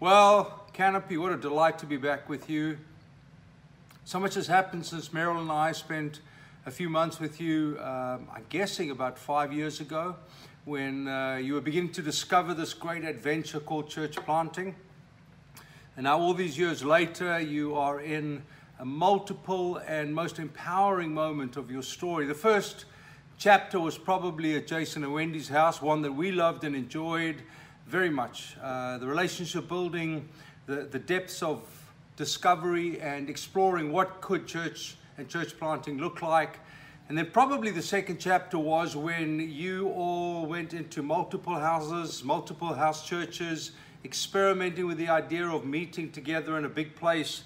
Well, Canopy, what a delight to be back with you. So much has happened since Meryl and I spent a few months with you, um, I'm guessing about five years ago, when uh, you were beginning to discover this great adventure called church planting. And now, all these years later, you are in a multiple and most empowering moment of your story. The first chapter was probably at Jason and Wendy's house, one that we loved and enjoyed very much. Uh, the relationship building, the, the depths of discovery and exploring what could church and church planting look like. And then probably the second chapter was when you all went into multiple houses, multiple house churches, experimenting with the idea of meeting together in a big place.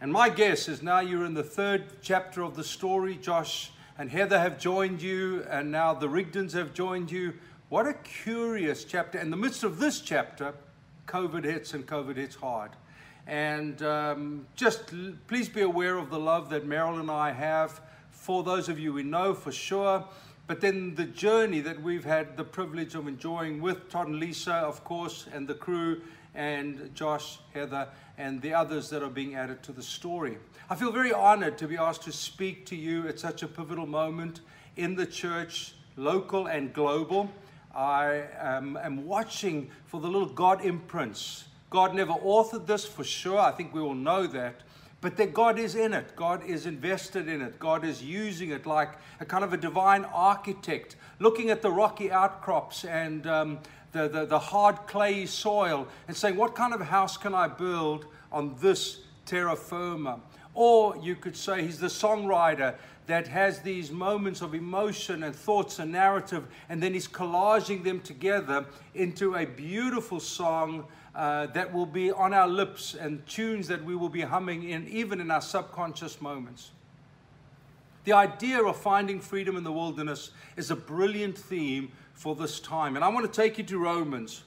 And my guess is now you're in the third chapter of the story. Josh and Heather have joined you, and now the Rigdons have joined you. What a curious chapter. In the midst of this chapter, COVID hits and COVID hits hard. And um, just please be aware of the love that Meryl and I have for those of you we know for sure. But then the journey that we've had the privilege of enjoying with Todd and Lisa, of course, and the crew, and Josh, Heather, and the others that are being added to the story. I feel very honored to be asked to speak to you at such a pivotal moment in the church, local and global. I am, am watching for the little God imprints. God never authored this for sure. I think we all know that. But that God is in it. God is invested in it. God is using it like a kind of a divine architect, looking at the rocky outcrops and um, the, the, the hard clay soil and saying, What kind of house can I build on this terra firma? Or you could say he's the songwriter that has these moments of emotion and thoughts and narrative, and then he's collaging them together into a beautiful song uh, that will be on our lips and tunes that we will be humming in, even in our subconscious moments. The idea of finding freedom in the wilderness is a brilliant theme for this time. And I want to take you to Romans.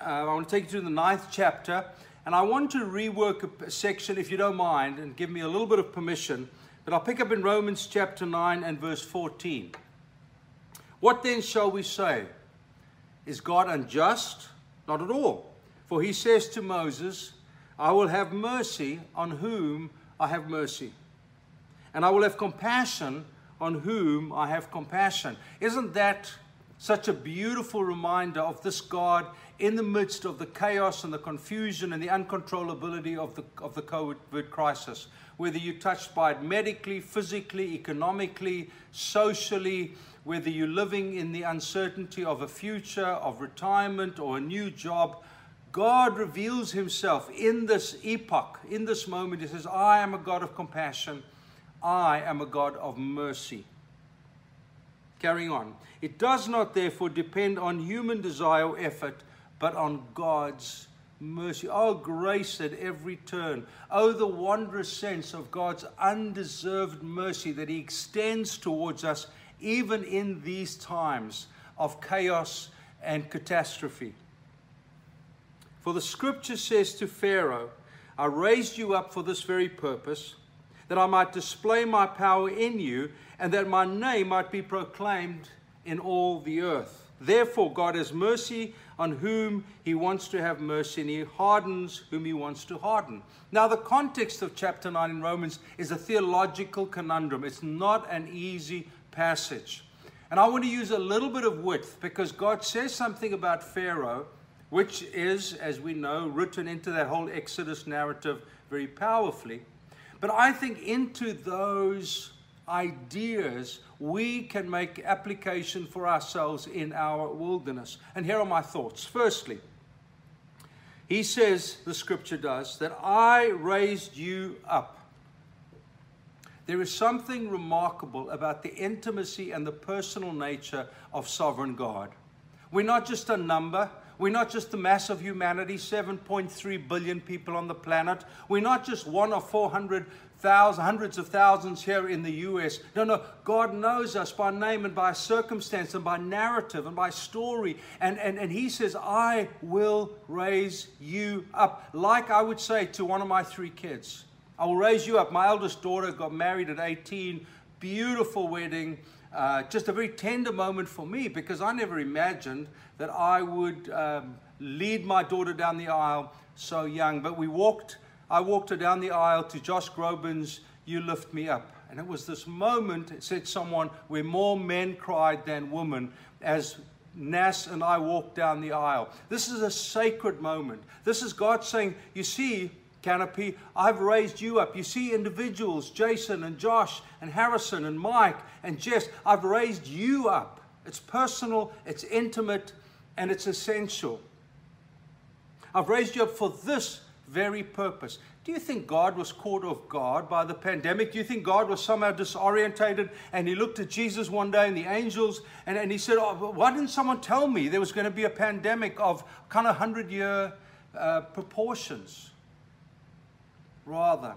Uh, I want to take you to the ninth chapter. And I want to rework a section, if you don't mind, and give me a little bit of permission but I'll pick up in Romans chapter 9 and verse 14. What then shall we say? Is God unjust? Not at all. For he says to Moses, I will have mercy on whom I have mercy, and I will have compassion on whom I have compassion. Isn't that such a beautiful reminder of this God in the midst of the chaos and the confusion and the uncontrollability of the, of the COVID crisis? Whether you're touched by it medically, physically, economically, socially, whether you're living in the uncertainty of a future, of retirement, or a new job, God reveals himself in this epoch, in this moment. He says, I am a God of compassion. I am a God of mercy. Carrying on. It does not, therefore, depend on human desire or effort, but on God's mercy. Oh, grace at every turn. Oh, the wondrous sense of God's undeserved mercy that He extends towards us even in these times of chaos and catastrophe. For the scripture says to Pharaoh, I raised you up for this very purpose, that I might display my power in you, and that my name might be proclaimed in all the earth. Therefore, God has mercy on whom he wants to have mercy, and he hardens whom he wants to harden. Now, the context of chapter 9 in Romans is a theological conundrum. It's not an easy passage. And I want to use a little bit of width because God says something about Pharaoh, which is, as we know, written into that whole Exodus narrative very powerfully. But I think into those ideas we can make application for ourselves in our wilderness. And here are my thoughts. Firstly, he says, the scripture does, that I raised you up. There is something remarkable about the intimacy and the personal nature of sovereign God. We're not just a number. We're not just the mass of humanity, 7.3 billion people on the planet. We're not just one of 400 thousands, hundreds of thousands here in the US. No, no, God knows us by name and by circumstance and by narrative and by story. And, and, and He says, I will raise you up. Like I would say to one of my three kids, I will raise you up. My eldest daughter got married at 18, beautiful wedding. Uh, just a very tender moment for me because I never imagined that I would um, lead my daughter down the aisle so young. But we walked, I walked her down the aisle to Josh Groban's You Lift Me Up. And it was this moment, it said someone, where more men cried than women as Nas and I walked down the aisle. This is a sacred moment. This is God saying, You see, Canopy, I've raised you up. You see, individuals, Jason and Josh and Harrison and Mike and Jess, I've raised you up. It's personal, it's intimate, and it's essential. I've raised you up for this very purpose. Do you think God was caught off guard by the pandemic? Do you think God was somehow disorientated and he looked at Jesus one day and the angels and, and he said, oh, Why didn't someone tell me there was going to be a pandemic of kind of 100 year uh, proportions? Rather,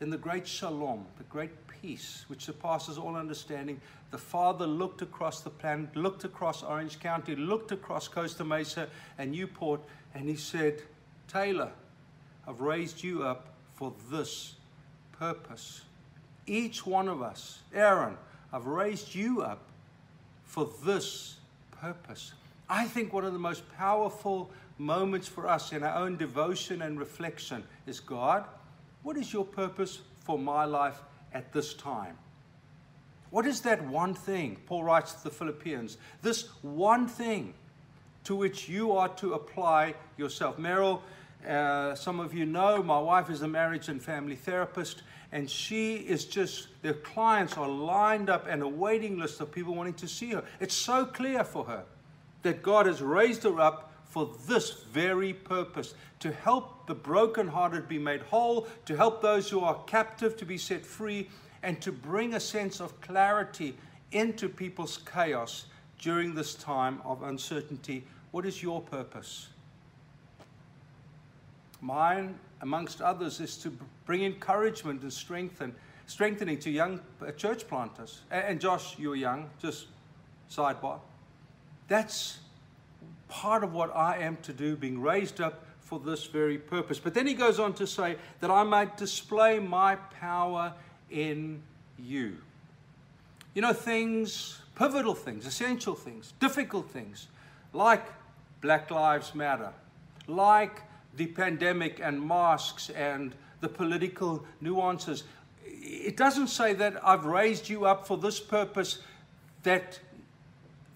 in the great shalom, the great peace which surpasses all understanding, the Father looked across the planet, looked across Orange County, looked across Costa Mesa and Newport, and he said, Taylor, I've raised you up for this purpose. Each one of us, Aaron, I've raised you up for this purpose. I think one of the most powerful moments for us in our own devotion and reflection is God, what is your purpose for my life at this time? What is that one thing? Paul writes to the Philippians this one thing to which you are to apply yourself. Meryl, uh, some of you know my wife is a marriage and family therapist, and she is just, their clients are lined up and a waiting list of people wanting to see her. It's so clear for her that God has raised her up for this very purpose to help the brokenhearted be made whole, to help those who are captive to be set free, and to bring a sense of clarity into people's chaos during this time of uncertainty. What is your purpose? Mine, amongst others, is to bring encouragement and strengthen, strengthening to young uh, church planters. And Josh, you're young, just sidebar. That's part of what I am to do, being raised up for this very purpose. But then he goes on to say that I might display my power in you. You know, things, pivotal things, essential things, difficult things, like Black Lives Matter, like the pandemic and masks and the political nuances. It doesn't say that I've raised you up for this purpose, that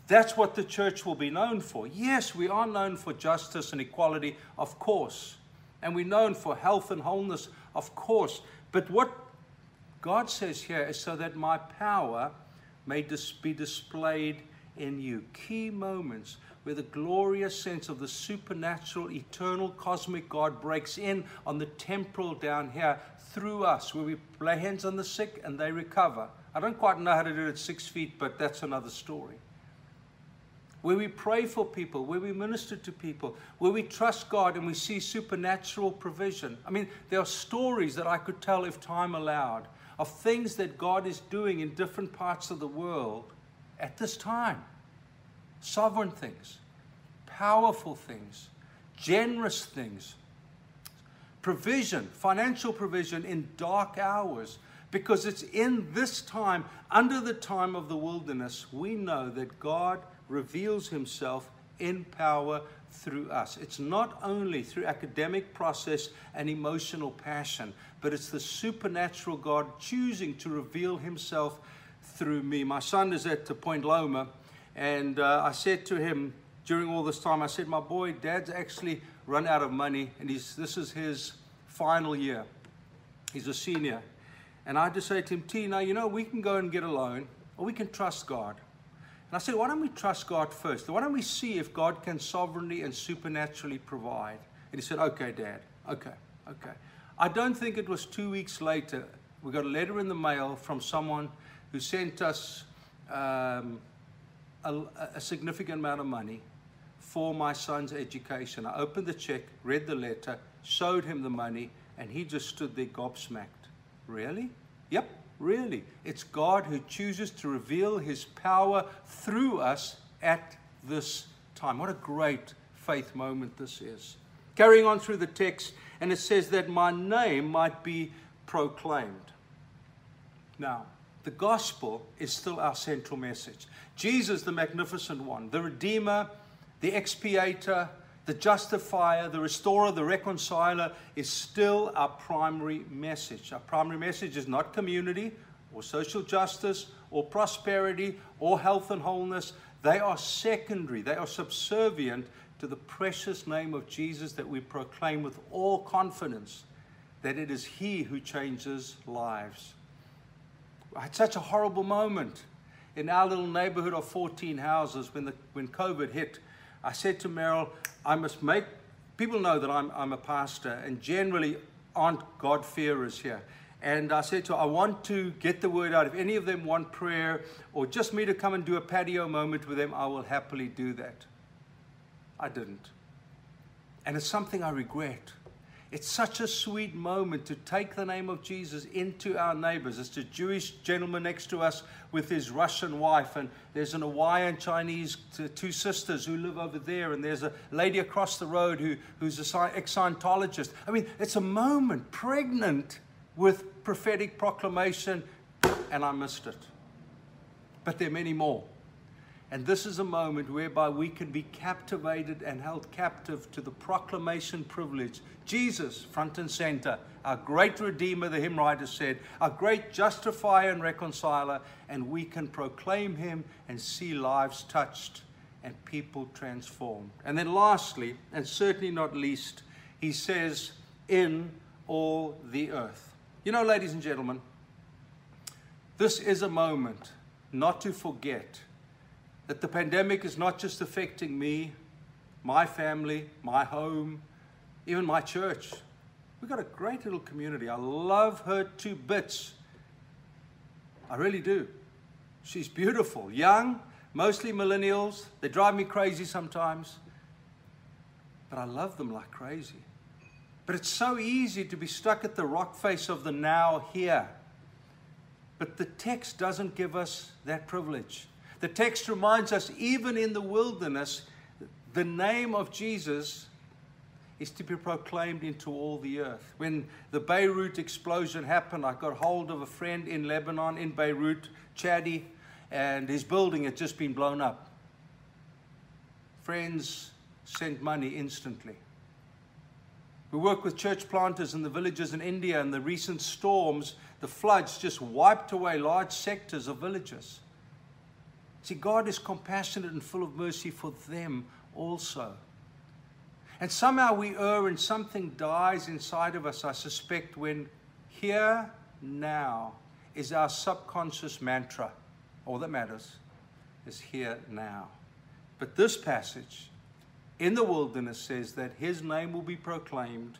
that's what the church will be known for. Yes, we are known for justice and equality, of course. And we're known for health and wholeness, of course. But what God says here is so that my power may dis- be displayed in you. Key moments where the glorious sense of the supernatural, eternal, cosmic God breaks in on the temporal down here through us, where we lay hands on the sick and they recover. I don't quite know how to do it at six feet, but that's another story where we pray for people, where we minister to people, where we trust God and we see supernatural provision. I mean, there are stories that I could tell if time allowed of things that God is doing in different parts of the world at this time. Sovereign things, powerful things, generous things, provision, financial provision in dark hours. Because it's in this time, under the time of the wilderness, we know that God reveals himself in power through us. It's not only through academic process and emotional passion, but it's the supernatural God choosing to reveal himself through me. My son is at Point Loma, and uh, I said to him during all this time, I said, My boy, dad's actually run out of money, and he's, this is his final year. He's a senior. And I just say to him, T, now, you know, we can go and get a loan, or we can trust God. And I said, why don't we trust God first? Why don't we see if God can sovereignly and supernaturally provide? And he said, okay, Dad, okay, okay. I don't think it was two weeks later, we got a letter in the mail from someone who sent us um, a, a significant amount of money for my son's education. I opened the check, read the letter, showed him the money, and he just stood there gobsmacked. Really? Yep, Really, it's God who chooses to reveal his power through us at this time. What a great faith moment this is. Carrying on through the text, and it says that my name might be proclaimed. Now, the gospel is still our central message. Jesus, the magnificent one, the Redeemer, the expiator, the justifier, the restorer, the reconciler is still our primary message. Our primary message is not community or social justice or prosperity or health and wholeness. They are secondary, they are subservient to the precious name of Jesus that we proclaim with all confidence that it is He who changes lives. I had such a horrible moment in our little neighborhood of 14 houses when, the, when COVID hit. I said to Meryl, I must make people know that I'm, I'm a pastor and generally aren't God-fearers here. And I said to her, I want to get the word out. If any of them want prayer or just me to come and do a patio moment with them, I will happily do that. I didn't. And it's something I regret. It's such a sweet moment to take the name of Jesus into our neighbors. It's a Jewish gentleman next to us with his Russian wife, and there's an Hawaiian Chinese two sisters who live over there, and there's a lady across the road who, who's a ex Scientologist. I mean, it's a moment pregnant with prophetic proclamation, and I missed it. But there are many more. And this is a moment whereby we can be captivated and held captive to the proclamation privilege. Jesus, front and center, our great Redeemer, the hymn writer said, our great justifier and reconciler, and we can proclaim him and see lives touched and people transformed. And then, lastly, and certainly not least, he says, in all the earth. You know, ladies and gentlemen, this is a moment not to forget that the pandemic is not just affecting me, my family, my home, even my church. We've got a great little community. I love her to bits. I really do. She's beautiful, young, mostly millennials. They drive me crazy sometimes, but I love them like crazy. But it's so easy to be stuck at the rock face of the now here. But the text doesn't give us that privilege. The text reminds us, even in the wilderness, the name of Jesus is to be proclaimed into all the earth. When the Beirut explosion happened, I got hold of a friend in Lebanon, in Beirut, Chadi, and his building had just been blown up. Friends sent money instantly. We work with church planters in the villages in India, and the recent storms, the floods just wiped away large sectors of villages. See, God is compassionate and full of mercy for them also. And somehow we err and something dies inside of us, I suspect, when here now is our subconscious mantra. All that matters is here now. But this passage in the wilderness says that his name will be proclaimed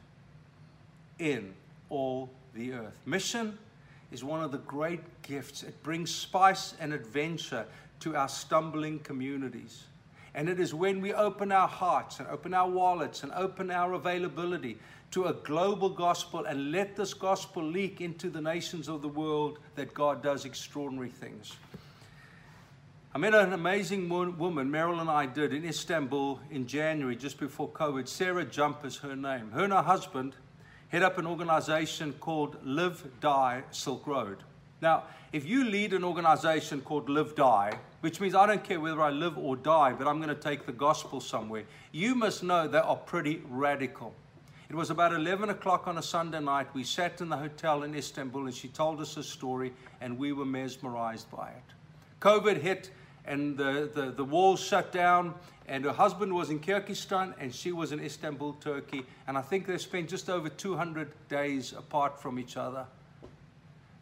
in all the earth. Mission is one of the great gifts. It brings spice and adventure to our stumbling communities. And it is when we open our hearts and open our wallets and open our availability to a global gospel and let this gospel leak into the nations of the world that God does extraordinary things. I met an amazing woman, Meryl and I did, in Istanbul in January, just before COVID. Sarah Jump is her name. Her and her husband head up an organization called Live Die Silk Road. Now, if you lead an organization called Live Die, which means I don't care whether I live or die, but I'm going to take the gospel somewhere, you must know they are pretty radical. It was about 11 o'clock on a Sunday night. We sat in the hotel in Istanbul and she told us a story and we were mesmerized by it. COVID hit and the, the, the walls shut down and her husband was in Kyrgyzstan and she was in Istanbul, Turkey. And I think they spent just over 200 days apart from each other.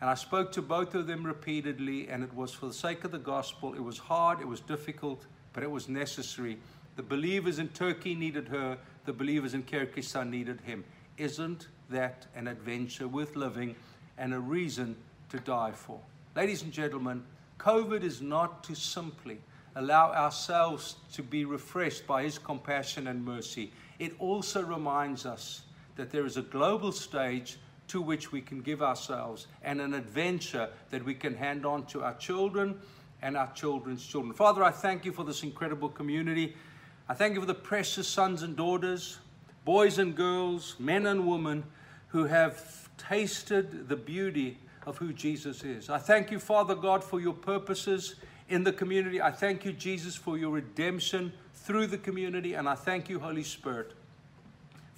And I spoke to both of them repeatedly, and it was for the sake of the gospel. It was hard, it was difficult, but it was necessary. The believers in Turkey needed her, the believers in Kyrgyzstan needed him. Isn't that an adventure worth living and a reason to die for? Ladies and gentlemen, COVID is not to simply allow ourselves to be refreshed by his compassion and mercy. It also reminds us that there is a global stage to which we can give ourselves and an adventure that we can hand on to our children and our children's children. Father, I thank you for this incredible community. I thank you for the precious sons and daughters, boys and girls, men and women who have tasted the beauty of who Jesus is. I thank you, Father God, for your purposes in the community. I thank you, Jesus, for your redemption through the community. And I thank you, Holy Spirit,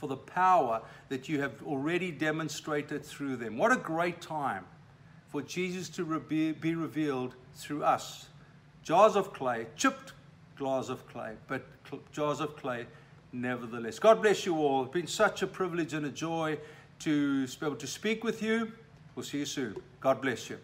for the power that you have already demonstrated through them. What a great time for Jesus to be revealed through us. Jars of clay, chipped jars of clay, but jars of clay nevertheless. God bless you all. It's been such a privilege and a joy to be able to speak with you. We'll see you soon. God bless you.